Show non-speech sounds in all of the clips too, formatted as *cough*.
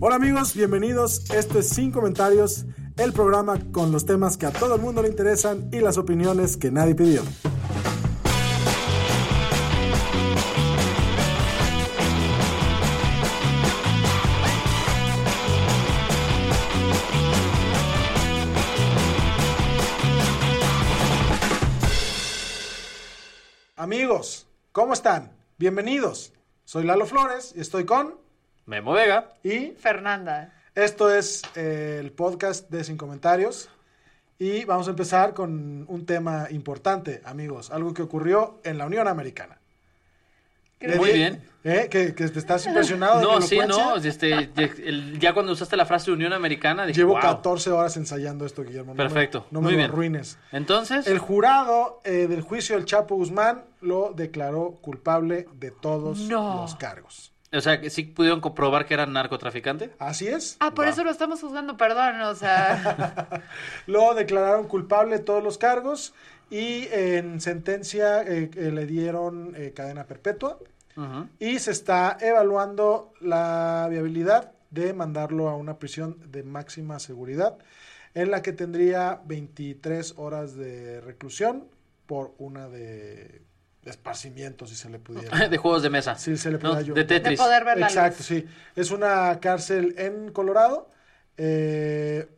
Hola amigos, bienvenidos. Esto es Sin Comentarios, el programa con los temas que a todo el mundo le interesan y las opiniones que nadie pidió. Amigos, ¿cómo están? Bienvenidos. Soy Lalo Flores y estoy con Memo Vega. y Fernanda. esto es eh, el podcast de Sin Comentarios y vamos a empezar con un tema importante, amigos, algo que ocurrió en la Unión Americana. Le Muy bien. ¿Eh? ¿Que, que te estás impresionado No, sí, no. Este, ya cuando usaste la frase Unión Americana, dije, Llevo wow. 14 horas ensayando esto, Guillermo. No me- Perfecto, No me, muy lo bien. arruines. Entonces, El jurado eh, del juicio del Chapo Guzmán lo declaró culpable de todos No. los cargos. O sea, que sí pudieron comprobar que era narcotraficante. Así es. Ah, por eso lo estamos juzgando, perdón, o sea, *laughs* Lo declararon culpable de todos los cargos y en sentencia eh, eh, le dieron eh, cadena perpetua y se está evaluando la viabilidad de mandarlo a una prisión de máxima seguridad en la que tendría 23 horas de reclusión por una de esparcimiento si se le pudiera. *laughs* De juegos de mesa. Sí, se le No, ayudar. de de Tetris. poder ver la Exacto, luz. sí. Es una cárcel en Colorado eh,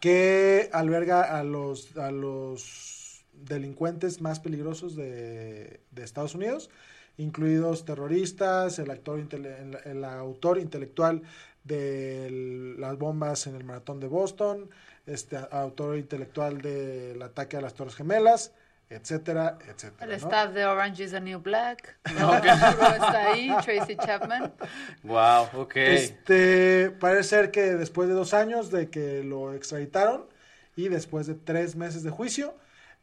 que alberga a los, a los delincuentes más peligrosos de, de Estados Unidos, incluidos terroristas, el, actor intele- el, el autor intelectual de las bombas en el maratón de Boston, este autor intelectual del ataque a las Torres Gemelas, etcétera, etcétera. El ¿no? staff de Orange is the New Black. ¿no? *laughs* Ok. está ahí, Tracy Chapman. Wow, ok. Este, parece ser que después de dos años de que lo extraditaron y después de tres meses de juicio,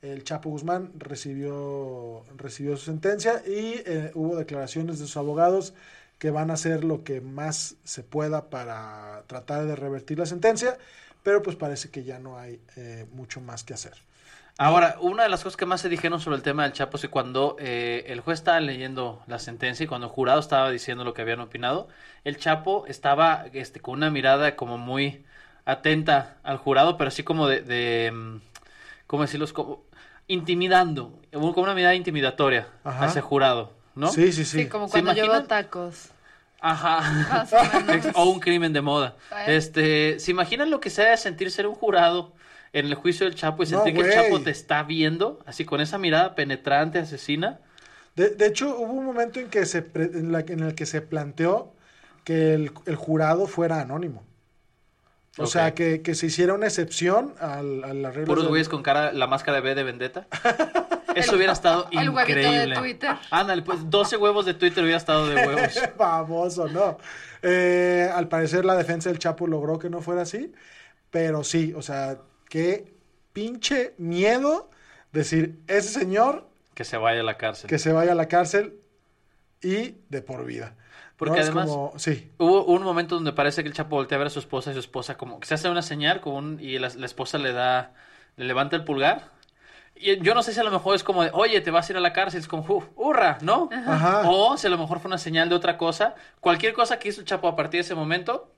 el Chapo Guzmán recibió, recibió su sentencia y eh, hubo declaraciones de sus abogados que van a hacer lo que más se pueda para tratar de revertir la sentencia, pero pues parece que ya no hay eh, mucho más que hacer. Ahora, una de las cosas que más se dijeron sobre el tema del Chapo es que cuando eh, el juez estaba leyendo la sentencia y cuando el jurado estaba diciendo lo que habían opinado, el Chapo estaba este, con una mirada como muy atenta al jurado, pero así como de, de mm, ¿cómo decirlo? Como intimidando, como una mirada intimidatoria Ajá. a ese jurado, ¿no? Sí, sí, sí. Sí, como ¿Se cuando llevo tacos. Ajá. Más o menos. *laughs* o un crimen de moda. Este, ¿se imaginan lo que sea de sentir ser un jurado en el juicio del Chapo y No, sentir que el. Chapo te está viendo, así con esa mirada penetrante, asesina? De, de hecho, hubo un momento en, que se pre- en, la- en el que se planteó que el, el jurado fuera anónimo. O sea, que, que se hiciera una excepción al, a las reglas. Puros güeyes con cara, la máscara de B de Vendetta. *laughs* Eso hubiera estado el huevito de increíble. Twitter. Ándale, pues 12 huevos de Twitter hubiera estado de huevos. *laughs* Baboso, ¿no? Eh, al parecer la defensa del Chapo logró que no fuera así, pero sí, o sea, qué pinche miedo decir, ese señor Que se vaya a la cárcel. que se vaya a la cárcel y de por vida. Porque además- como- sí, Hubo un momento donde parece que el Chapo voltea a ver a su esposa y su esposa como que se hace una señal con un- y la, la esposa le da, le levanta el pulgar. Y yo no sé si a lo mejor es como de, oye, te vas a ir a la cárcel, es como, "Uh, hurra, ¿no? Ajá. O si a lo mejor fue una señal de otra cosa. Cualquier cosa que hizo el Chapo a partir de ese momento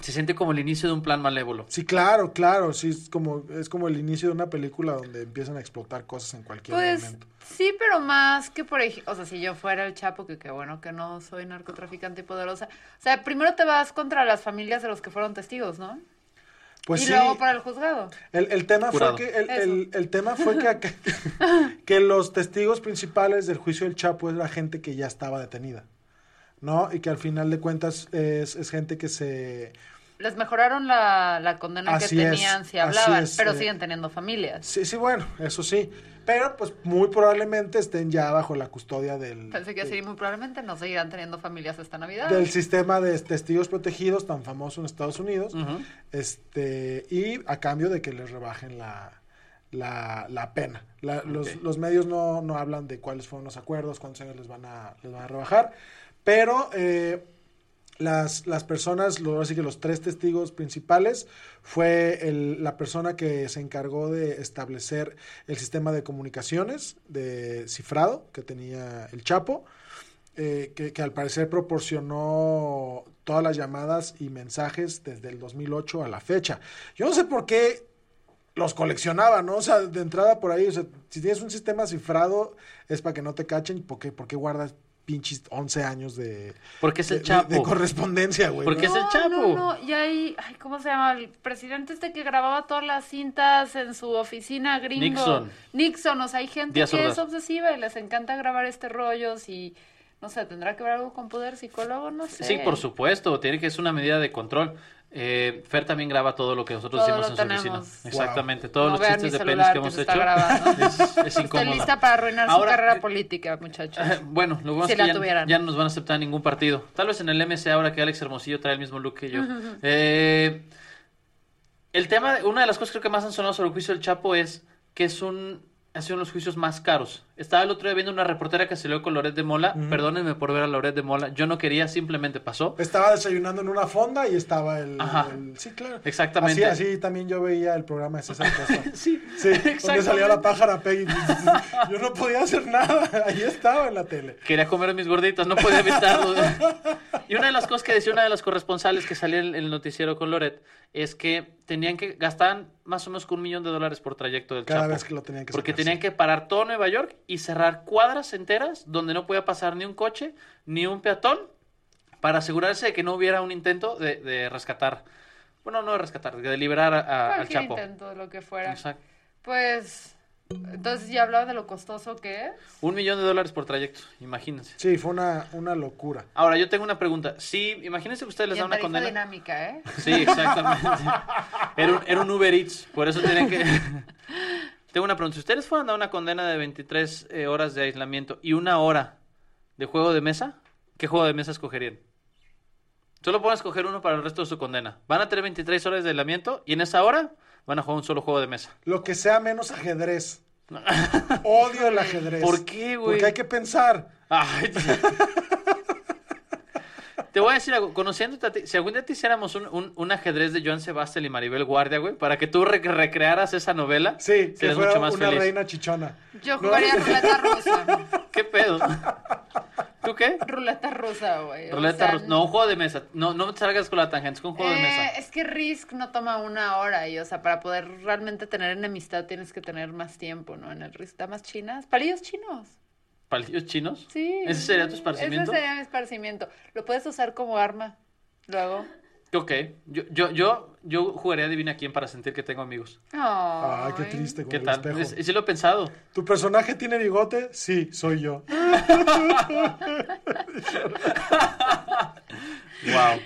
se siente como el inicio de un plan malévolo. Sí, claro, claro, sí, es como, es como el inicio de una película donde empiezan a explotar cosas en cualquier Pues momento. sí, pero más que por ejemplo, o sea, si yo fuera el Chapo, que qué bueno que no soy narcotraficante y poderosa. O sea, primero te vas contra las familias de los que fueron testigos, ¿no? Pues y sí, luego para el juzgado. el, el tema Jurado. fue que el, el- el tema fue que, acá- *laughs* que los testigos principales del juicio del Chapo era gente que ya estaba detenida, ¿no? Y que al final de cuentas es, es gente que se Les mejoraron la, la condena Así que es, tenían si así hablaban, es, pero eh. siguen teniendo familias. Sí, sí, bueno, eso sí. pero pues muy probablemente estén ya bajo la custodia del, Pensé que de- sí, muy probablemente no seguirán teniendo familias esta Navidad. del sistema de testigos protegidos tan famoso en Estados Unidos, este y a cambio de que les rebajen la, la, la pena. La- los, los medios no, no hablan de cuáles fueron los acuerdos, cuántos años les van a, les van a rebajar, pero eh, las, las personas, lo, así que los tres testigos principales, fue la persona que se encargó de establecer el sistema de comunicaciones de cifrado que tenía el Chapo, eh, que, que al parecer proporcionó todas las llamadas y mensajes desde el 2008 a la fecha. Yo no sé por qué los coleccionaba, ¿no? O sea, de entrada por ahí, o sea, si tienes un sistema cifrado es para que no te cachen, ¿por qué, por qué guardas pinches 11 años de, Porque es el de- Chapo. de correspondencia, güey? Porque ¿no? es el Chapo. No, no, y hay, ay, ¿cómo se llama? El presidente este que grababa todas las cintas en su oficina gringo. Nixon. Nixon, o sea, hay gente Díaz que Ordaz. es obsesiva y les encanta grabar este rollo, si, no sé, tendrá que ver algo con poder psicólogo, no sé. Sí, por supuesto, tiene que ser una medida de control. Eh, Fer también graba todo lo que nosotros Todo decimos lo en su oficina. tenemos. Exactamente, todos No los chistes de celular penes que que hemos hecho. *laughs* Es, es Estoy incómodo. lista para arruinar Ahora, su carrera eh, política, muchachos. Bueno, lo bueno Si es que ya, ya no nos van a aceptar ningún partido. Tal vez en el MC ahora que Alex Hermosillo trae el mismo look que yo. *laughs* Eh, el tema, de- una de las cosas creo que más han sonado sobre el juicio del Chapo es que es un, ha sido uno de los juicios más caros. Estaba el otro día viendo una reportera que se salió con Loret de Mola. Perdónenme por ver a Loret de Mola. Yo no quería, simplemente pasó. Estaba desayunando en una fonda y estaba el... Ajá. el- sí, claro. Exactamente. Así, así también yo veía el programa de César Costa. *laughs* Sí, Sí, donde salía la pájara Peggy. *laughs* Yo no podía hacer nada. *laughs* Ahí estaba en la tele. Quería comer mis gorditas, no podía evitarlo. y una de las cosas que decía una de las corresponsales que salía en el noticiero con Loret es que tenían que gastaban más o menos un millón de dólares por trayecto del Cada Chapo. vez que lo tenían que Porque sacar, tenían sí. que parar todo Nueva York y cerrar cuadras enteras donde no podía pasar ni un coche ni un peatón para asegurarse de que no hubiera un intento de, de rescatar. Bueno, no de rescatar, de liberar a- al Cualquier Chapo. intento de lo que fuera. Exacto. Pues, entonces ya hablaba de lo costoso que es. Un millón de dólares por trayecto, imagínense. Sí, fue una, una locura. Ahora, yo tengo una pregunta. Sí, imagínense que ustedes les Y dan en una condena. dinámica, ¿eh? Sí, exactamente. Era un, era un Uber Eats, por eso tienen que... *laughs* Tengo una pregunta. Si ustedes fueran a una condena de 23 eh, horas de aislamiento y una hora de juego de mesa, ¿qué juego de mesa escogerían? Solo pueden escoger uno para el resto de su condena. Van a tener 23 horas de aislamiento y en esa hora van a jugar un solo juego de mesa. Lo que sea menos ajedrez. *laughs* Odio el ajedrez. ¿Por qué, güey? Porque hay que pensar. Ay, *laughs* *laughs* te voy a decir algo, conociéndote a ti, si algún día te hiciéramos un, un- un ajedrez de Joan Sebastián y Maribel Guardia, güey, para que tú rec- recrearas esa novela, Sí, que fuera mucho más una feliz. reina chichona. Yo No. jugaría ruleta rusa. *laughs* ¿Qué pedo? ¿Tú qué? Ruleta rusa, güey. o Ruleta sea, rusa. No, un juego de mesa. No, no te salgas con la tangente, es un juego de eh, mesa. Es que Risk no toma una hora y, o sea, para poder realmente tener enemistad tienes que tener más tiempo, ¿no? En el Risk, damas chinas, palillos chinos. ¿Palillos chinos? Sí. ¿Ese sería tu esparcimiento? Ese sería mi esparcimiento. Lo puedes usar como arma luego. Ok, yo, yo, yo, yo jugaría Adivina quién para sentir que tengo amigos. Ay, qué triste con ¿Qué el tal? espejo. Es- sí lo he pensado. ¿Tu personaje tiene bigote? Sí, soy yo. *laughs* *laughs* Wow.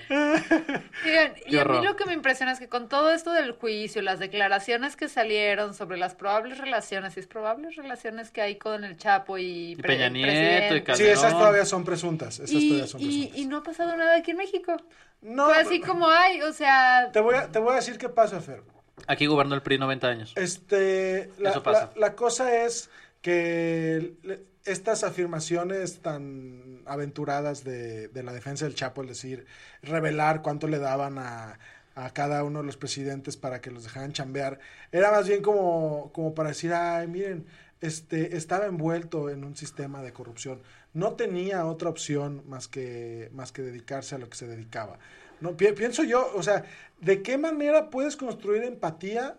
Oigan, *laughs* y a mí lo que me impresiona es que con todo esto del juicio, las declaraciones que salieron sobre las probables relaciones, y es probables relaciones que hay con el Chapo y, Y pre- Peña Nieto y. Calderón. Sí, esas todavía son presuntas. Esas y, todavía son y- presuntas. y no ha pasado nada aquí en México. No, Fue así como hay, o sea, te voy, a, te voy a decir qué pasa, Fer. Aquí gobernó el PRI 90 años. Este, la, Eso pasa. la- la cosa es que le- estas afirmaciones tan aventuradas de, de la defensa del Chapo, es decir, revelar cuánto le daban a, a cada uno de los presidentes para que los dejaran chambear, era más bien como, como para decir, ay, miren, este, estaba envuelto en un sistema de corrupción. No tenía otra opción más que, más que dedicarse a lo que se dedicaba. No, pi- pienso yo, o sea, ¿de qué manera puedes construir empatía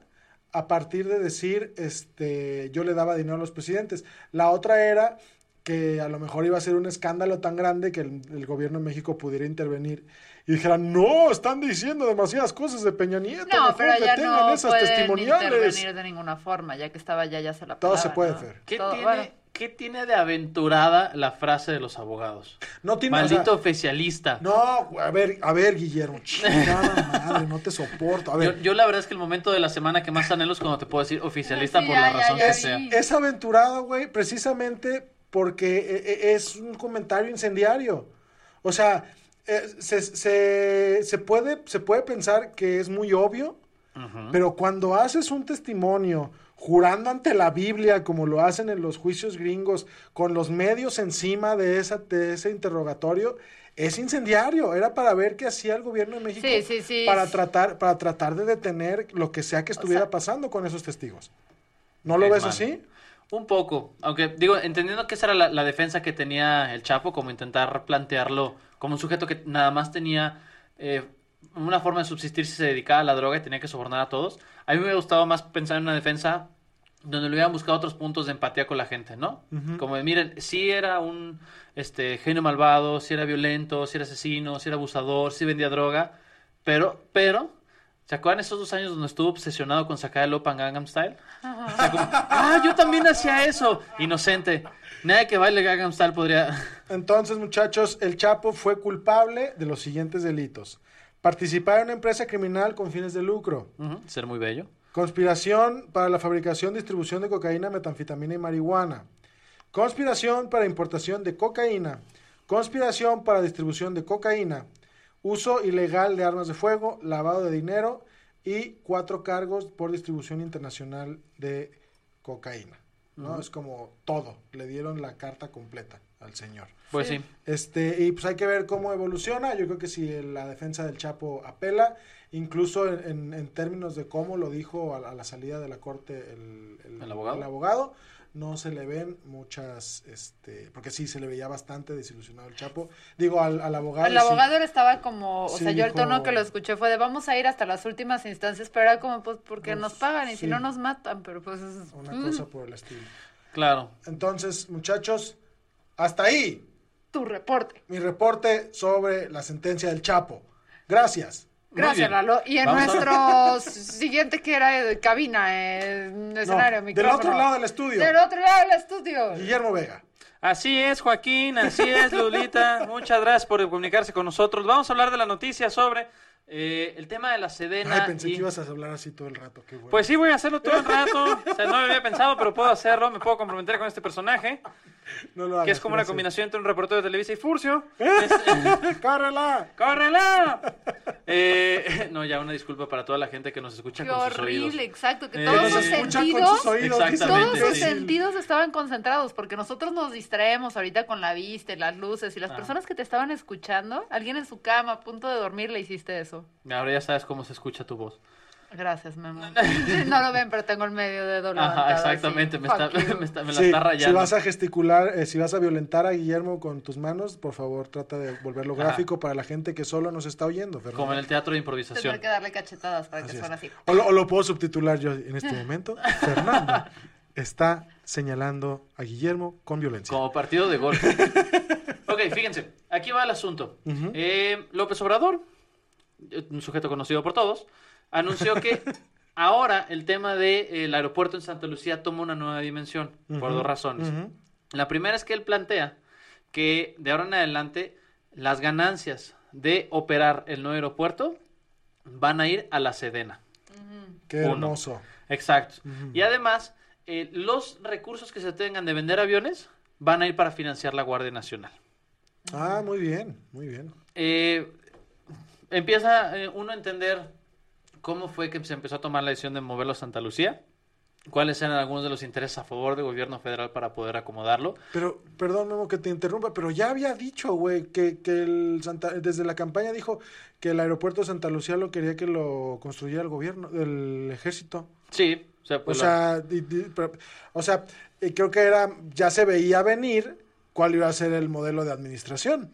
a partir de decir, este, yo le daba dinero a los presidentes? La otra era que a lo mejor iba a ser un escándalo tan grande que el, el gobierno de México pudiera intervenir y dijeran, no, están diciendo demasiadas cosas de Peña Nieto, no, mejor pero ya no esas pueden testimoniales. intervenir de ninguna forma, ya que estaba ya, ya se la Todo se puede ¿no? hacer. ¿Qué Todo- tiene, bueno, ¿qué tiene de aventurada la frase de los abogados? No tiene, o Maldito sea, oficialista. No, a ver, a ver, Guillermo. Chingada madre, no te soporto. A Yo, ver, yo la verdad es que el momento de la semana que más anhelo es cuando te puedo decir oficialista Sí, por ya, la razón ya que sea. es aventurado, güey, precisamente porque e- e- es un comentario incendiario. O sea, eh, se, se- se puede, se puede pensar que es muy obvio, pero cuando haces un testimonio jurando ante la Biblia, como lo hacen en los juicios gringos, con los medios encima de, esa, de ese interrogatorio, es incendiario. Era para ver qué hacía el gobierno de México Sí, sí, sí. para tratar, para tratar de detener lo que sea que estuviera sea- pasando con esos testigos. ¿No lo ves así? Un poco, aunque digo, entendiendo que esa era la, la defensa que tenía el Chapo, como intentar plantearlo como un sujeto que nada más tenía eh, una forma de subsistir si se dedicaba a la droga y tenía que sobornar a todos. A mí me hubiera gustado más pensar en una defensa donde le hubieran buscado otros puntos de empatía con la gente, ¿no? Como de, miren, si era un este, genio malvado, si era violento, si era asesino, si era abusador, si vendía droga, pero, pero, ¿se acuerdan esos dos años donde estuvo obsesionado con sacar el Open Gangnam Style? O sea, como, ah, yo también hacía eso. Inocente. Nadie que baile Gangnam Style podría... *laughs* Entonces, muchachos, el Chapo fue culpable de los siguientes delitos. Participar en una empresa criminal con fines de lucro. Ser muy bello. Conspiración para la fabricación, distribución de cocaína, metanfetamina y marihuana. Conspiración para importación de cocaína. Conspiración para distribución de cocaína. Uso ilegal de armas de fuego, lavado de dinero y cuatro cargos por distribución internacional de cocaína. ¿no? Es como todo. Le dieron la carta completa al señor. Pues sí. Este, y pues hay que ver cómo evoluciona. Yo creo que si la defensa del Chapo apela, incluso en, en- en términos de cómo lo dijo a, la- a la salida de la corte el, ¿El abogado? abogado, no se le ven muchas, este, porque sí se le veía bastante desilusionado el Chapo. Digo, al, al abogado. El sí. abogado estaba como, o Sí, sea, yo el tono que lo escuché fue de vamos a ir hasta las últimas instancias, pero era como, pues, porque Pues, nos pagan y sí. si no nos matan, pero pues... es- Una mm, cosa por el estilo. Claro. Entonces, muchachos, hasta ahí Tu reporte. mi reporte sobre la sentencia del Chapo. Gracias. Gracias. Lalo. Y en Vamos nuestro siguiente, que era de cabina, eh, escenario, No, del otro lado del estudio. Del otro lado del estudio. Guillermo Vega. Así es, Joaquín, así es, Lulita. *laughs* Muchas gracias por comunicarse con nosotros. Vamos a hablar de la noticia sobre eh, el tema de la Sedena. Ay, pensé y- que ibas a hablar así todo el rato. Qué bueno. Pues sí, voy a hacerlo todo el rato. O sea, no lo había pensado, pero puedo hacerlo. Me puedo comprometer con este personaje, no lo hagas, que es como una combinación entre un reportero de Televisa y Furcio. Este, *laughs* ¡Córrela! ¡Córrela! Eh, no, ya una disculpa para toda la gente que nos escucha Qué con sus oídos. horrible, exacto. Que Eh, todos los escucha con sentidos, sus oídos, todos los sí. sentidos estaban concentrados, porque nosotros nos distraemos ahorita con la vista, y las luces, y las Ah. personas que te estaban escuchando, alguien en su cama a punto de dormir le hiciste eso. Ahora ya sabes cómo se escucha tu voz. Gracias, Memo. *laughs* *laughs* No lo ven, pero tengo el medio dedo Ajá, exactamente. Me está, *laughs* me está- me la Sí, está si rayando. vas a gesticular, eh, si vas a violentar a Guillermo con tus manos, por favor trata de volverlo Ajá. gráfico para la gente que solo nos está oyendo. Fernando. Como en el teatro de improvisación. Tendré que darle cachetadas para Así que suene así. O, lo, o lo puedo subtitular yo en este momento. Fernando está señalando a Guillermo con violencia. Como partido de golf. ok, fíjense, aquí va el asunto. Ujú. Eh, López Obrador, un sujeto conocido por todos, anunció que *laughs* ahora el tema del aeropuerto en Santa Lucía toma una nueva dimensión, por dos razones. La primera es que él plantea que de ahora en adelante las ganancias de operar el nuevo aeropuerto van a ir a la Sedena. Qué Uno. hermoso. Exacto. Y además, eh, los recursos que se tengan de vender aviones van a ir para financiar la Guardia Nacional. Ah, muy bien, muy bien. Eh, empieza eh, uno a entender cómo fue que se empezó a tomar la decisión de moverlo a Santa Lucía, cuáles eran algunos de los intereses a favor del gobierno federal para poder acomodarlo. Pero, perdón, Memo, que te interrumpa, pero ya había dicho, güey, que, que el Santa, desde la campaña dijo que el aeropuerto de Santa Lucía lo quería que lo construyera el gobierno, el ejército. Sí, o sea, O pues, sea, pero- o sea, eh, creo que era, ya se veía venir cuál iba a ser el modelo de administración,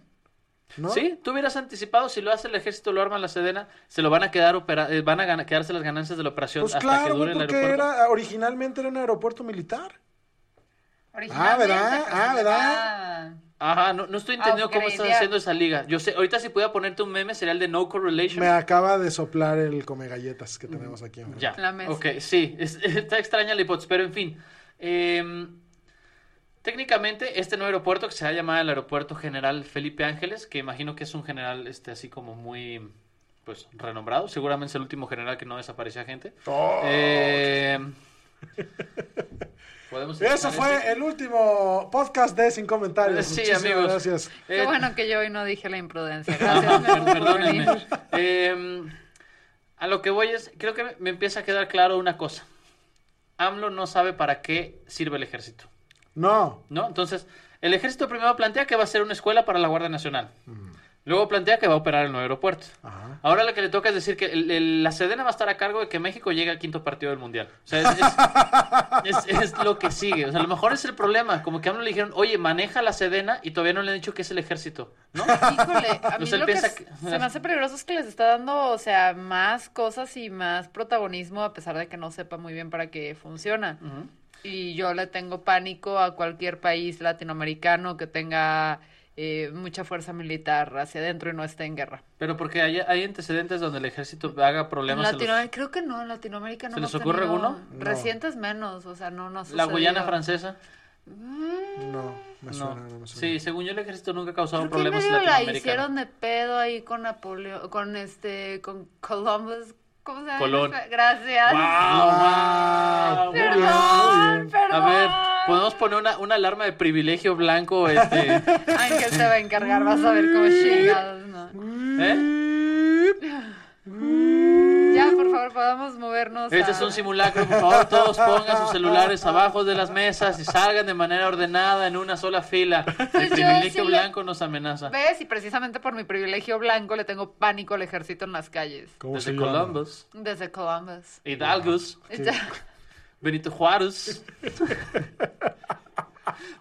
¿no? Sí, tú hubieras anticipado, si lo hace el ejército, lo arma la Sedena, se lo van a quedar opera eh, van a gana- quedarse las ganancias de la operación Pues hasta claro, que dure güey, el porque aeropuerto. era, originalmente era un aeropuerto militar. Originalmente, ¿verdad? Ah, ¿verdad? Ajá, no, no estoy entendiendo cómo estás Upgradear. haciendo esa liga. Yo sé, ahorita si pudiera ponerte un meme sería el de no correlation. Me acaba de soplar el come galletas que tenemos aquí. enfrente. Ya. La mesa. Ok, sí, es- *laughs* está extraña la hipótesis, pero en fin. eh, Técnicamente, este nuevo aeropuerto que se va a llamar el Aeropuerto General Felipe Ángeles, que imagino que es un general este así como muy pues renombrado, seguramente es el último general que no desaparecía gente. Oh, Eh, podemos Eso fue ese- el último podcast de Sin Comentarios. Sí, Muchísimas amigos. gracias. Qué Eh, bueno que yo hoy no dije la imprudencia. *laughs* Gracias, perdónenme. venir. Eh, a lo que voy es, creo que me empieza a quedar claro una cosa. AMLO no sabe para qué sirve el ejército, No. ¿no? Entonces, el ejército primero plantea que va a ser una escuela para la Guardia Nacional. Luego plantea que va a operar el nuevo aeropuerto. Ajá. Ahora lo que le toca es decir que el- el- la Sedena va a estar a cargo de que México llegue al quinto partido del Mundial. O sea, es, es- *laughs* es- es lo que sigue. O sea, a lo mejor es el problema. Como que a AMLO le dijeron, oye, maneja la Sedena y todavía no le han dicho que es el ejército, ¿no? Híjole, a *laughs* O mí sea, él lo que se me hace peligroso es que les está dando, o sea, más cosas y más protagonismo a pesar de que no sepa muy bien para qué funciona. Ujú. Y yo le tengo pánico a cualquier país latinoamericano que tenga eh, mucha fuerza militar hacia adentro y no esté en guerra. Pero porque hay, hay antecedentes donde el ejército haga problemas en los- Latinoamérica, creo que no, en Latinoamérica no ¿Se les ocurre tenido- alguno? No. Recientes menos, o sea, no, no La Guyana francesa. No, me suena, No. no me suena. Sí, según yo el ejército nunca ha causado Creo que problemas en medio la Latinoamérica. hicieron de pedo ahí con Napoleón, con este, con Columbus. ¿Cómo se llama? Colón. Gracias. ¡Wow! Bien, Perdón. A ver, podemos poner una, una alarma de privilegio blanco, este, *laughs* Ángel se va a encargar, vas a ver cómo *laughs* chingados, ¿no? ¿eh? Ya, por favor, podamos movernos. Este a- es un simulacro, por favor, todos pongan sus celulares *laughs* abajo de las mesas y salgan de manera ordenada en una sola fila. *laughs* El Pues privilegio sí le- blanco nos amenaza. ¿Ves? Y precisamente por mi privilegio blanco le tengo pánico al ejército en las calles. ¿Cómo se Desde llama? Columbus, Desde Columbus. Hidalgos, Ya. *laughs* Benito Juárez.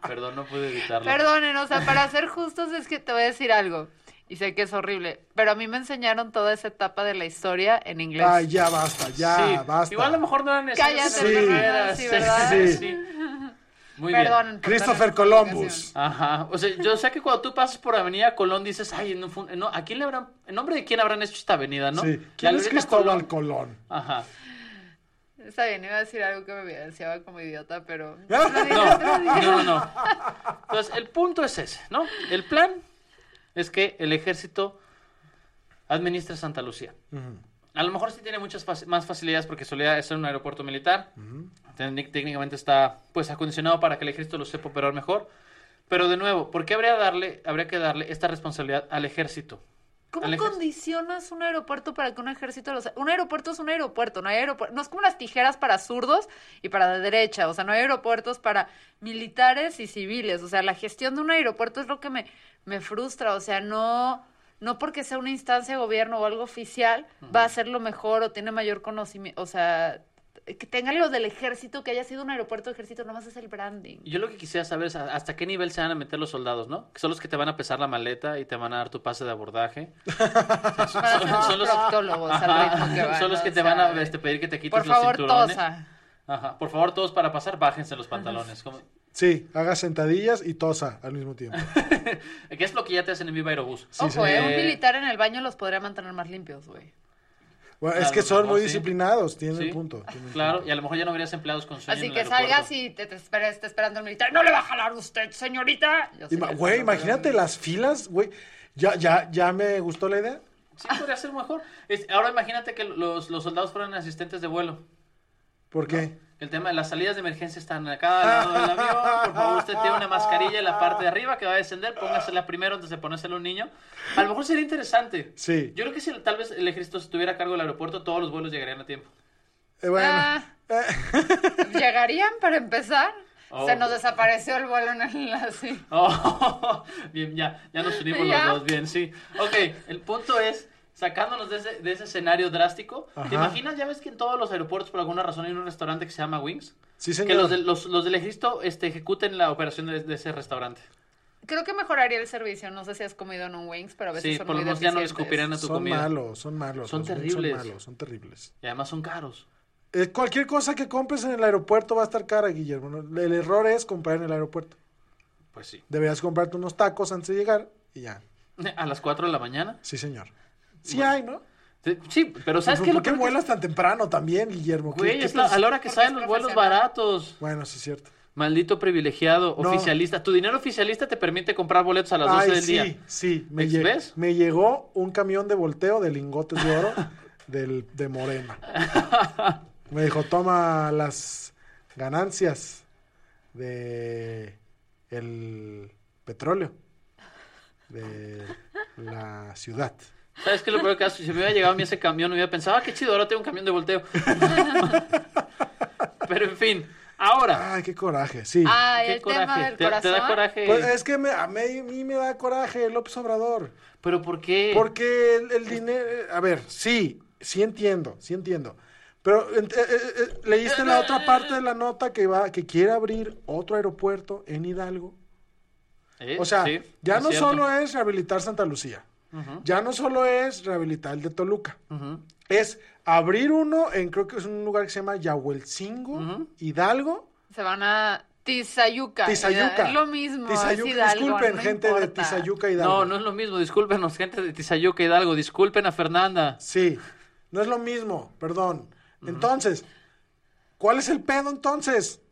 Perdón, no pude evitarlo. Perdonen, o sea, para ser justos es que te voy a decir algo. Y sé que es horrible, pero a mí me enseñaron toda esa etapa de la historia en inglés. Ay, ya basta, ya, Sí, basta. Igual a lo mejor no eran Fernanda, primeras, sí, ¿verdad? Sí. sí. Muy bien. Perdonen. por Christopher Columbus. Ajá, o sea, yo sé que cuando tú pasas por Avenida Colón dices, ay, no, no, ¿a quién le habrán, en nombre de quién habrán hecho esta avenida, no? Sí. ¿Quién es Alberta Cristóbal Colón. Colón? Ajá. Está bien, iba a decir algo que me evidenciaba como idiota, pero... No, no, no. Entonces, el punto es ese, ¿no? El plan es que el ejército administre Santa Lucía. A lo mejor sí tiene muchas más facilidades porque solía ser un aeropuerto militar. Técnic- Técnicamente está pues acondicionado para que el ejército lo sepa operar mejor. Pero de nuevo, ¿por qué habría, darle, habría que darle esta responsabilidad al ejército? ¿Cómo condicionas un aeropuerto para que un ejército lo sea? Un aeropuerto es un aeropuerto, no hay aeropuerto, no es como las tijeras para zurdos y para de derecha, o sea, no hay aeropuertos para militares y civiles, o sea, la gestión de un aeropuerto es lo que me, me frustra, o sea, no, no porque sea una instancia de gobierno o algo oficial va a ser lo mejor o tiene mayor conocimiento, o sea, que tenga lo del ejército, que haya sido un aeropuerto de ejército, nomás es el branding. Yo lo que quisiera saber es hasta qué nivel se van a meter los soldados, ¿no? Que son los que te van a pesar la maleta y te van a dar tu pase de abordaje. *laughs* Son los- proctólogos al Ajá, ritmo que van, son los que te sea, van a este, pedir que te quites Por los favor, cinturones. tosa. Ajá. Por favor, todos para pasar, bájense los pantalones. Como- Sí, haga sentadillas y tosa al mismo tiempo. *laughs* ¿Qué es lo que ya te hacen en Viva Aerobús? Sí, Ojo, eh, un militar en el baño los podría mantener más limpios, güey. Bueno, es que son mejor muy sí. disciplinados, tienen Sí, punto. tienen Claro, punto. y a lo mejor ya no verías empleados con sueño Así en que el aeropuerto. salgas y te, te espera- esté esperando el militar. ¡No le va a jalar usted, señorita! Ima- Güey, imagínate las filas, güey. Ya, ya, ya me gustó la idea. Sí, podría ser mejor. Es- ahora imagínate que los, los soldados fueran asistentes de vuelo. ¿Por qué? El tema de las salidas de emergencia están a cada *laughs* lado del avión. Por favor, usted tiene una mascarilla en la parte de arriba que va a descender. Póngasela primero antes de ponérsela a un niño. A lo mejor sería interesante. Sí. Yo creo que si tal vez el ejército estuviera a cargo del aeropuerto, todos los vuelos llegarían a tiempo. Eh, bueno. Ah, *laughs* ¿Llegarían para empezar? Oh. Se nos desapareció el vuelo en el así. Oh, *laughs* bien, ya, ya nos unimos Ya. los dos, bien, sí. Ok, el punto es, sacándonos de ese, de ese escenario drástico, Ajá. ¿te imaginas? Ya ves que en todos los aeropuertos, por alguna razón, hay un restaurante que se llama Wings. Sí, Que señor. los, del- los, los del ejército este, ejecuten la operación de, de ese restaurante. Creo que mejoraría el servicio. No sé si has comido en un Wings, pero a veces Sí, son por lo menos ya no escupirán a tu son comida. malos, son malos. Son los Wings terribles. Son malos, son terribles. Y además son caros. Eh, cualquier cosa que compres en el aeropuerto va a estar cara, Guillermo. El error es comprar en el aeropuerto. Pues sí. Deberías comprarte unos tacos antes de llegar y ya. *laughs* A las 4 de la mañana. Sí, señor. Sí hay, ¿no? Sí, pero ¿sabes ¿Por, qué? ¿por qué vuelas tan temprano también, Guillermo? ¿Qué- Güey, qué es la- pasa? a la hora que salen los vuelos baratos. Bueno, sí es cierto. Maldito privilegiado, No. oficialista. Tu dinero oficialista te permite comprar boletos a las 12 Ay, del sí, día. sí. Me, ¿Ves? lle- ¿Ves? me llegó un camión de volteo de lingotes de oro *laughs* del, de Morena. Me dijo, toma las ganancias de el petróleo de la ciudad. ¿Sabes qué es lo peor caso? Si me hubiera llegado a mí ese camión, hubiera pensado, ah, qué chido, ahora tengo un camión de volteo. *laughs* Pero en fin, ahora. Ay, qué coraje, sí. Ay, ¿Qué el tema coraje? del ¿Te, te corazón. da coraje? Pues es que me- a, mí, a mí me da coraje López Obrador. ¿Pero por qué? Porque el, el dinero, a ver, sí, sí entiendo, sí entiendo. Pero eh, eh, eh, leíste la otra parte de la nota que va, que quiere abrir otro aeropuerto en Hidalgo. Eh, O sea, sí, ya no cierto. solo es rehabilitar Santa Lucía, Ya no solo es rehabilitar el de Toluca, es abrir uno en creo que es un lugar que se llama Yahuelcingo. Hidalgo. Se van a Tizayuca. Tizayuca. Es lo mismo. Tizayuca, es Hidalgo, disculpen, no gente de importa. Tizayuca, Hidalgo. No, no es lo mismo. Discúlpenos, gente de Tizayuca Hidalgo. Disculpen a Fernanda. Sí, no es lo mismo, perdón. Entonces, ¿cuál es el pedo entonces?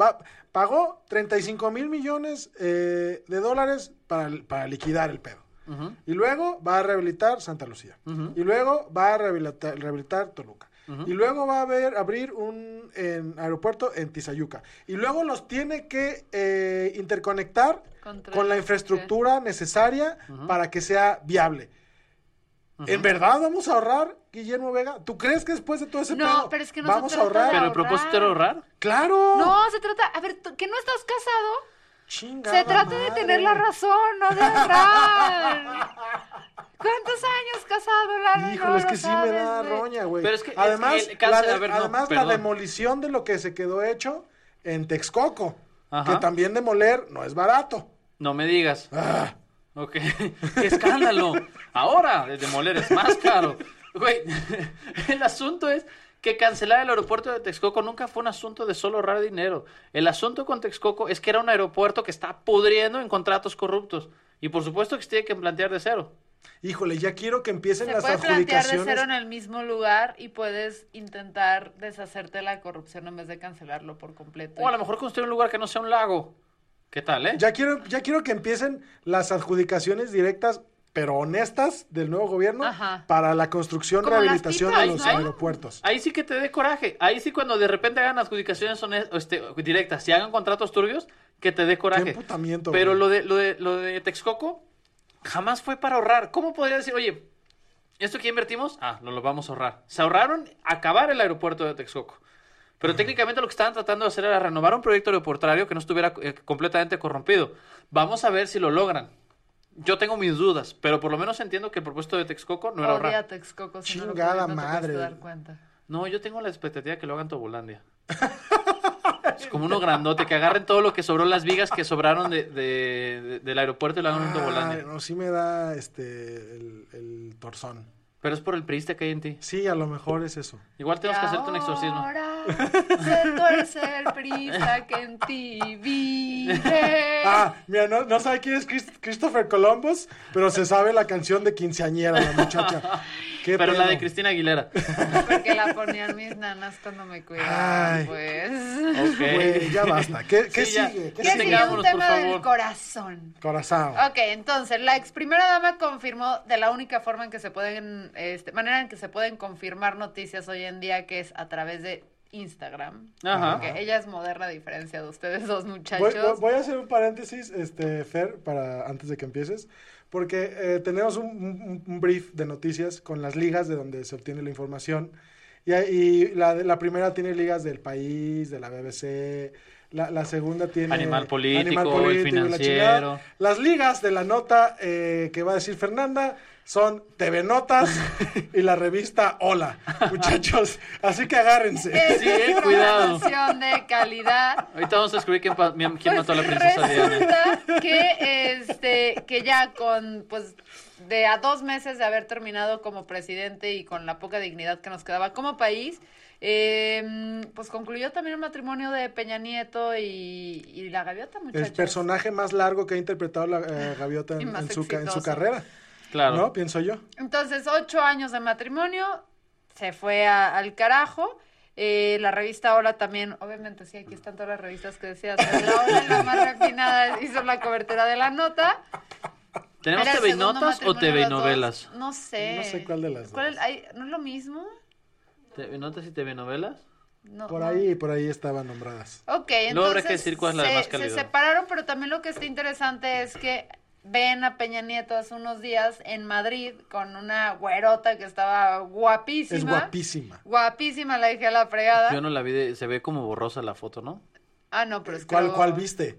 Va, pagó 35 mil millones eh, de dólares para, para liquidar el pedo. Y luego va a rehabilitar Santa Lucía. Y luego va a rehabilitar, rehabilitar Toluca. Y luego va a haber, abrir un en, aeropuerto en Tizayuca. Y luego los tiene que eh, interconectar Con la infraestructura necesaria para que sea viable. ¿En verdad vamos a ahorrar, Guillermo Vega? ¿Tú crees que después de todo ese No, pedo pero es que no se vamos a trata ahorrar? Pero el propósito era ahorrar. ¡Claro! No, se trata. A ver, ¿tú- ¿que no estás casado? Chingada Se trata de tener la razón, no de ahorrar. ¿Cuántos años casado, Lalo? Híjole, No es que sí me da roña, güey. Pero es que es además, que el cáncer- la, de- a ver, no, además la demolición de lo que se quedó hecho en Texcoco, Ajá. que también demoler no es barato. No me digas. Ah, Ok. *laughs* ¡Qué escándalo! Ahora, de demoler es más caro. Güey, *laughs* el asunto es que cancelar el aeropuerto de Texcoco nunca fue un asunto de solo ahorrar dinero. El asunto con Texcoco es que era un aeropuerto que está pudriendo en contratos corruptos. Y por supuesto que se tiene que plantear de cero. híjole, ya quiero que empiecen Se las puede plantear de adjudicaciones. cero en el mismo lugar y puedes intentar deshacerte de la corrupción en vez de cancelarlo por completo. O a lo mejor construir un lugar que no sea un lago. ¿Qué tal, eh? Ya quiero, ya quiero que empiecen las adjudicaciones directas, pero honestas, del nuevo gobierno Ajá. para la construcción, Como rehabilitación de los ¿no? aeropuertos. Ahí sí que te dé coraje. Ahí sí cuando de repente hagan adjudicaciones este, directas y hagan contratos turbios, que te dé coraje. Qué emputamiento, Pero güey. lo de, lo, de, lo de Texcoco jamás fue para ahorrar. ¿Cómo podría decir, oye, ¿esto que invertimos? Ah, lo, lo vamos a ahorrar. Se ahorraron acabar el aeropuerto de Texcoco. Pero *laughs* técnicamente lo que estaban tratando de hacer era renovar un proyecto aeroportuario que no estuviera eh, completamente corrompido. Vamos a ver si lo logran. Yo tengo mis dudas, pero por lo menos entiendo que el propósito de Texcoco no era Odia ahorrar. Texcoco, si no lo Chingada no te puedes madre. dar cuenta. No, yo tengo la expectativa que lo hagan Tobulandia. *laughs* es como uno grandote, que agarren todo lo que sobró, las vigas que sobraron de, de- de- del aeropuerto y lo hagan en Ay, Tobulandia. no, sí me da este el, el torzón. Pero es por el priista que hay en ti. Sí, a lo mejor es eso. Igual tenemos que hacerte un exorcismo. Ahora se tuerce el prisa que en ti vive. Ah, mira, no, no sabe quién es Chris- Christopher Columbus, pero se sabe la canción de quinceañera, la muchacha. *laughs* ¿Qué Pero la de Cristina Aguilera. Porque la ponían mis nanas cuando me Ay. cuidaban, pues. Ok. Güey, ya basta. ¿Qué, qué Sí, ya. sigue? ¿Qué ¿Qué sigue? sigue? Un por tema del favor. corazón. Corazón. Ok, entonces, la ex primera dama confirmó de la única forma en que se pueden, este, manera en que se pueden confirmar noticias hoy en día, que es a través de Instagram. Ajá. Porque ella es moderna a diferencia de ustedes dos muchachos. voy- voy a hacer un paréntesis, este, Fer, para antes de que empieces, porque eh, tenemos un, un- un brief de noticias con las ligas de donde se obtiene la información. Y, y la, la primera tiene ligas del país, de la BBC. La, la segunda tiene... Animal político, el y la financiero. chingada. Las ligas de la nota eh, que va a decir Fernanda son TV Notas y la revista Hola, *laughs* muchachos. Así que agárrense. Es Sí, eh, cuidado. información de calidad. Ahorita vamos a descubrir quién, Pues mató a la princesa Diana. que este que ya con pues de a dos meses de haber terminado como presidente y con la poca dignidad que nos quedaba como país eh, pues concluyó también el matrimonio de Peña Nieto y, y la gaviota muchachos El personaje más largo que ha interpretado la eh, gaviota en, en su, en su carrera. Claro. ¿No? Pienso yo. entonces ocho años de matrimonio se fue a- al carajo Eh, la revista Hola también, obviamente sí, aquí están todas las revistas que decías. pero La Hola, la más refinada, hizo la cobertura de la nota. ¿Tenemos Era TV notas o TV dos. novelas? No sé. No sé cuál de las ¿Cuál dos. hay- ¿No es lo mismo? ¿TV notas y TV novelas? No, Por no. ahí, por ahí estaban nombradas. Ok, Luego habrá entonces que decir cuál es la de se, más se calidad. separaron, pero también lo que está interesante es que ven a Peña Nieto hace unos días en Madrid con una güerota que estaba guapísima. Es guapísima. Guapísima, la dije a la fregada. Yo no la vi, de- se ve como borrosa la foto, ¿no? Ah, no, pero es que ¿Cuál, luego- cuál viste?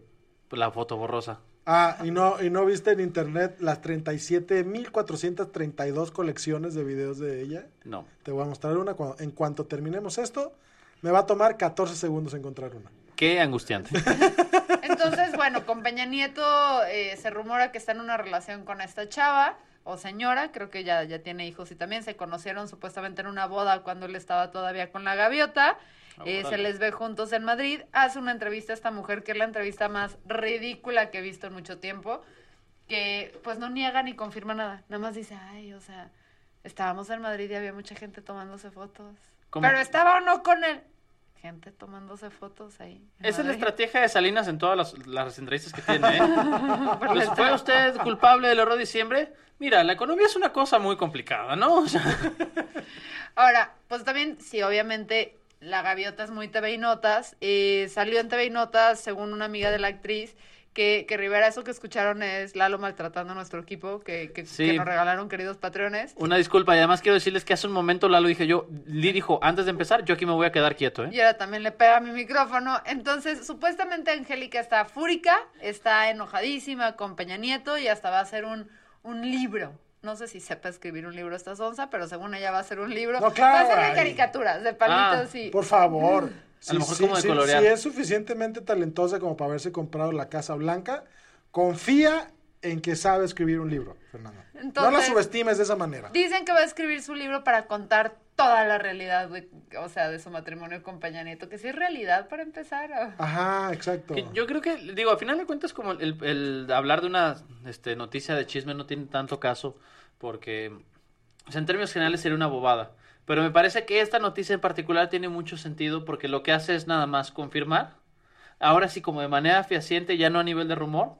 La foto borrosa. Ah, y no, y no viste en internet las 37.432 colecciones de videos de ella. No. Te voy a mostrar una. cuando- en cuanto terminemos esto, me va a tomar 14 segundos encontrar una. Qué angustiante. *laughs* Entonces, bueno, con Peña Nieto eh, se rumora que está en una relación con esta chava o señora, creo que ya, ya tiene hijos y también se conocieron supuestamente en una boda cuando él estaba todavía con la gaviota. Ah, Eh, se les ve juntos en Madrid. Hace una entrevista a esta mujer, que es la entrevista más ridícula que he visto en mucho tiempo, que pues no niega ni confirma nada. Nada más dice, ay, o sea, estábamos en Madrid y había mucha gente tomándose fotos. ¿Cómo? Pero estaba o no con él. Gente tomándose fotos ahí. Esa es la estrategia de Salinas en todas las, las entrevistas que tiene, ¿eh? *laughs* Pues, ¿Fue usted culpable del error de diciembre? Mira, la economía es una cosa muy complicada, ¿no? *laughs* O sea, Ahora, pues también, sí, obviamente, la gaviota es muy TV y Notas. eh, salió en TV y Notas, según una amiga de la actriz, que, que Rivera, eso que escucharon es Lalo maltratando a nuestro equipo, que, que, Sí. que nos regalaron, queridos patrones. una disculpa. Y además quiero decirles que hace un momento Lalo dije yo, Lee dijo, antes de empezar, yo aquí me voy a quedar quieto, ¿eh? Y ahora también le pega a mi micrófono. Entonces, supuestamente Angélica está fúrica, está enojadísima con Peña Nieto y hasta va a hacer un, un libro. No sé si sepa escribir un libro esta sonza, pero según ella va a hacer un libro. No, claro, va a ser de caricaturas, de palitos Ah, y... Por favor. A lo mejor como de colorear. si es suficientemente talentosa como para haberse comprado la Casa Blanca, confía en que sabe escribir un libro, Fernando. no la subestimes de esa manera. Dicen que va a escribir su libro para contar toda la realidad, de, o sea, de su matrimonio con Peña Nieto, que sí es realidad para empezar. o- Ajá, exacto. Que yo creo que, digo, a final de cuentas, como el, el hablar de una este, noticia de chisme no tiene tanto caso, porque o sea, en términos generales sería una bobada. Pero me parece que esta noticia en particular tiene mucho sentido porque lo que hace es nada más confirmar, ahora sí como de manera fehaciente, ya no a nivel de rumor,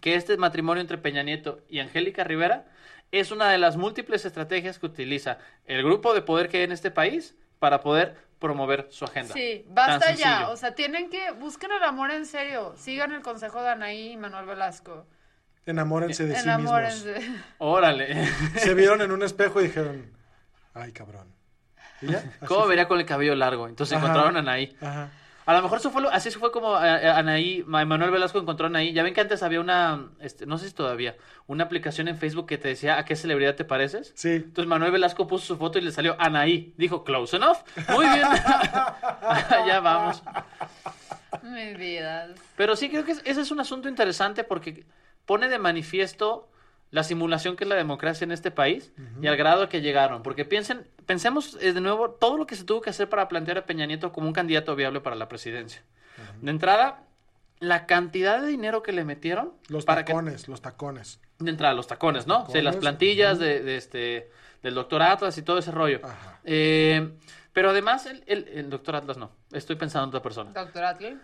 que este matrimonio entre Peña Nieto y Angélica Rivera es una de las múltiples estrategias que utiliza el grupo de poder que hay en este país para poder promover su agenda. Sí, Tan basta ya. sencillo. O sea, tienen que, busquen el amor en serio. Sigan el consejo de Anaí y Manuel Velasco. Enamórense de sí mismos. Enamórense. Órale. *laughs* Se vieron en un espejo y dijeron, ay, cabrón. ¿Y ya? *laughs* Así ¿Cómo vería con el cabello largo? Entonces Ajá. encontraron a Anaí. Ajá. A lo mejor eso fue lo- así fue como eh, eh, Anaí, Ma- Manuel Velasco encontró a Anaí. Ya ven que antes había una, este, no sé si todavía, una aplicación en Facebook que te decía a qué celebridad te pareces. Sí. Entonces Manuel Velasco puso su foto y le salió Anaí. Dijo, close enough. Muy bien. *laughs* ya vamos. Mi vida. Pero sí creo que es- ese es un asunto interesante porque pone de manifiesto la simulación que es la democracia en este país y al grado que llegaron. Porque piensen, pensemos eh, de nuevo todo lo que se tuvo que hacer para plantear a Peña Nieto como un candidato viable para la presidencia. De entrada, la cantidad de dinero que le metieron Los para que tacones, los tacones. de entrada los tacones, ¿no? Sí, las plantillas de, de este del doctor Atlas y todo ese rollo. Ajá. Eh, pero además el, el, el doctor Atlas no. Estoy pensando en otra persona. Doctor Atle.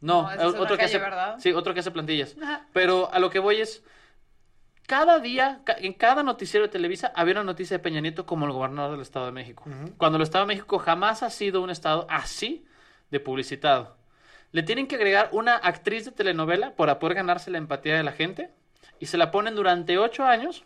No, No, esa es otro otra que calle, hace, ¿verdad? sí, otro que hace plantillas. Ajá. Pero a lo que voy es, cada día, en cada noticiero de Televisa había una noticia de Peña Nieto como el gobernador del Estado de México. Cuando el Estado de México jamás ha sido un estado así de publicitado. Le tienen que agregar una actriz de telenovela para poder ganarse la empatía de la gente y se la ponen durante ocho años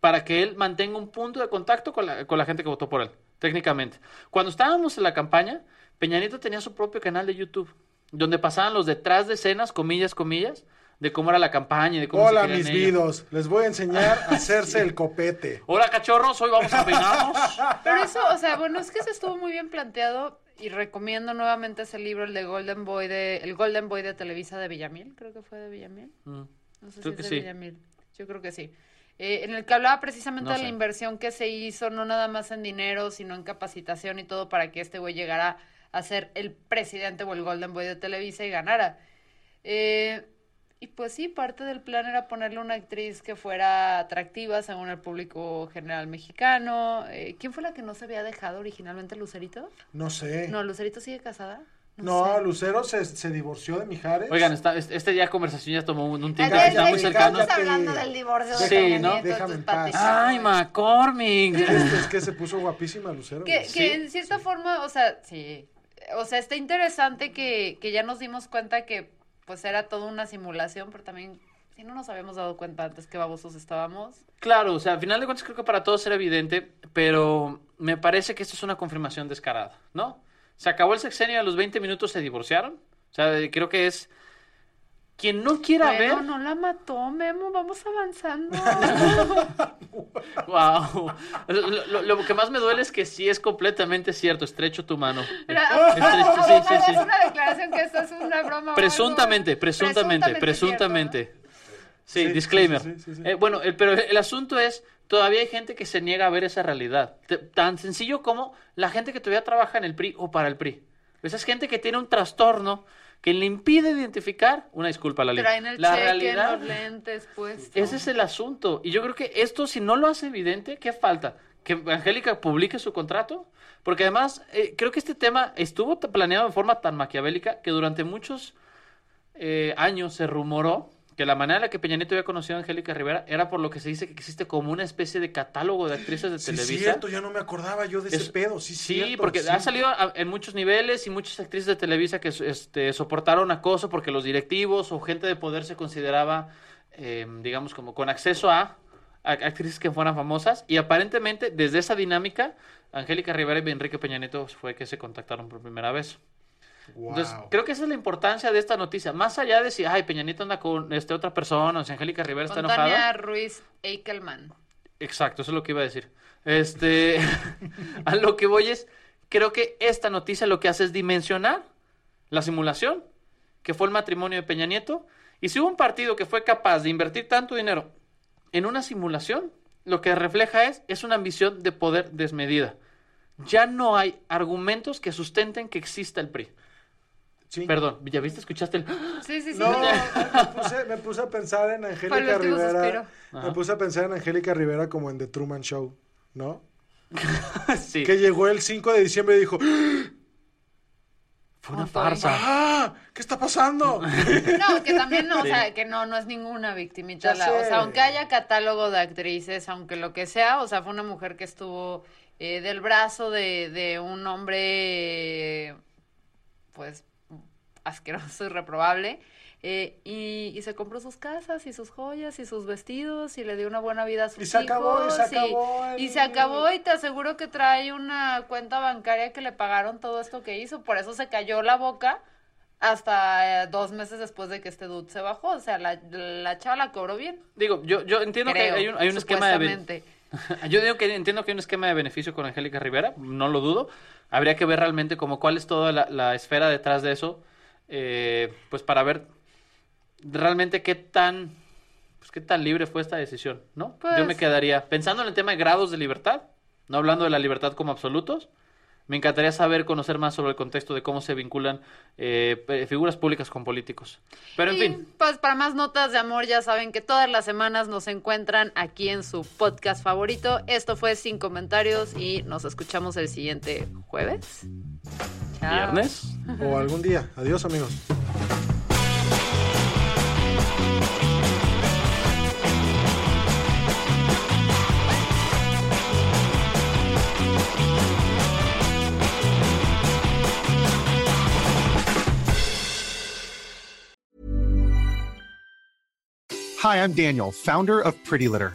para que él mantenga un punto de contacto con la, con la gente que votó por él, técnicamente. Cuando estábamos en la campaña, Peña Nieto tenía su propio canal de YouTube, donde pasaban los detrás de escenas, comillas, comillas, de cómo era la campaña y de cómo se Hola, mis vidos. Les voy a enseñar a *laughs* hacerse el copete. Hola, cachorros, hoy vamos a peinarnos. *laughs* Pero eso, o sea, bueno, es que eso estuvo muy bien planteado y recomiendo nuevamente ese libro, el de Golden Boy de, el Golden Boy de Televisa de Villamil, creo que fue de Villamil. Mm. No sé Creo si que es sí. de Villamil. Yo creo que sí. Eh, en el que hablaba precisamente No de la inversión que se hizo, no nada más en dinero, sino en capacitación y todo para que este güey llegara a ser el presidente o el Golden Boy de Televisa y ganara. Eh, Y pues sí, parte del plan era ponerle una actriz que fuera atractiva según el público general mexicano. Eh, ¿Quién fue la que no se había dejado originalmente, Lucerito? No sé. No, Lucerito sigue casada. No, sé. Lucero se, se divorció de Mijares. Oigan, está, este este ya conversación ya tomó un, un tiempo Ay, ya, ya muy ya, cercano. Estamos hablando del divorcio de Sí, Peña ¿no? Nieto, Déjame en paz. Ay, McCormick. Es, es que se puso guapísima Lucero. Que, que en cierta forma, o sea, sí. O sea, está interesante que, que ya nos dimos cuenta que pues era toda una simulación, pero también si no nos habíamos dado cuenta antes que babosos estábamos. Claro, o sea, al final de cuentas creo que para todos era evidente, pero me parece que esto es una confirmación descarada, ¿no? Se acabó el sexenio a los 20 minutos se divorciaron. O sea, creo que es... Quien no quiera Bueno, ver... no la mató, Memo, vamos avanzando. *laughs* Wow. Lo, lo- lo que más me duele es que sí es completamente cierto. Estrecho tu mano. Mira, Estrecho- sí, *laughs* sí, sí. Es una declaración que esto es una broma. Presuntamente, presuntamente, Presuntamente presuntamente. Sí, Sí, disclaimer. sí, sí, sí, sí. Eh, bueno, el- pero el asunto es, todavía hay gente que se niega a ver esa realidad. Tan sencillo como la gente que todavía trabaja en el PRI o para el PRI. Esa es gente que tiene un trastorno que le impide identificar, una disculpa, Traen el la cheque, realidad. los lentes. Ese es el asunto. Y yo creo que esto, si no lo hace evidente, ¿qué falta? ¿Que Angélica publique su contrato? Porque además, eh, creo que este tema estuvo planeado de forma tan maquiavélica que durante muchos eh, años se rumoró que la manera en la que Peña Nieto había conocido a Angélica Rivera era por lo que se dice que existe como una especie de catálogo de actrices de Sí, Televisa. cierto, ya no me acordaba yo de ese Es- pedo. Sí, Sí, cierto, porque sí. ha salido a- en muchos niveles y muchas actrices de Televisa que este, soportaron acoso porque los directivos o gente de poder se consideraba, eh, digamos, como con acceso a, a actrices que fueran famosas. Y aparentemente, desde esa dinámica, Angélica Rivera y Enrique Peña Nieto fue que se contactaron por primera vez. Entonces, creo que esa es la importancia de esta noticia. Más allá de si, ay, Peña Nieto anda con este, otra persona, o si Angélica Rivera está enojada. Tania Ruiz Eichelman. Exacto, eso es lo que iba a decir. Este, *laughs* a lo que voy es, creo que esta noticia lo que hace es dimensionar la simulación, que fue el matrimonio de Peña Nieto, y si hubo un partido que fue capaz de invertir tanto dinero en una simulación, lo que refleja es, es una ambición de poder desmedida. Ya no hay argumentos que sustenten que exista el PRI. Sí. Perdón, ¿ya viste? ¿Escuchaste el...? *gasps* Sí, sí, sí. No, me puse, me puse a pensar en Angélica Rivera. Me puse a pensar en Angélica Rivera como en The Truman Show, ¿no? *laughs* sí, Que llegó el 5 de diciembre y dijo, fue una farsa. ¡Ah! ¿Qué está pasando? *laughs* No, que también no, Sí. o sea, que no, no es ninguna victimita. La- o sea, aunque haya catálogo de actrices, aunque lo que sea, o sea, fue una mujer que estuvo eh, del brazo de, de un hombre, pues, asqueroso y reprobable. eh, y, y se compró sus casas y sus joyas y sus vestidos y le dio una buena vida a sus Y se acabó, y hijos. se acabó el- y se acabó y te aseguro que trae una cuenta bancaria que le pagaron todo esto que hizo. Por eso se cayó la boca hasta eh, dos meses después de que este dude se bajó. O sea, la, la chava la cobró bien. Digo, yo, yo entiendo creo, que hay un, hay un esquema de... *laughs* Yo digo que entiendo que hay un esquema de beneficio con Angélica Rivera, no lo dudo. Habría que ver realmente como cuál es toda la, la esfera detrás de eso, eh, pues para ver realmente qué tan, pues qué tan libre fue esta decisión, ¿no? Yo me Pues- quedaría pensando en el tema de grados de libertad, no hablando de la libertad como absolutos. Me encantaría saber, conocer más sobre el contexto de cómo se vinculan eh, figuras públicas con políticos. Pero en y, fin, Pues para más notas de amor, ya saben que todas las semanas nos encuentran aquí en su podcast favorito. Esto fue Sin Comentarios y nos escuchamos el siguiente jueves. Chao. viernes. o algún día. Adiós, amigos. Hi, I'm Daniel, founder of Pretty Litter.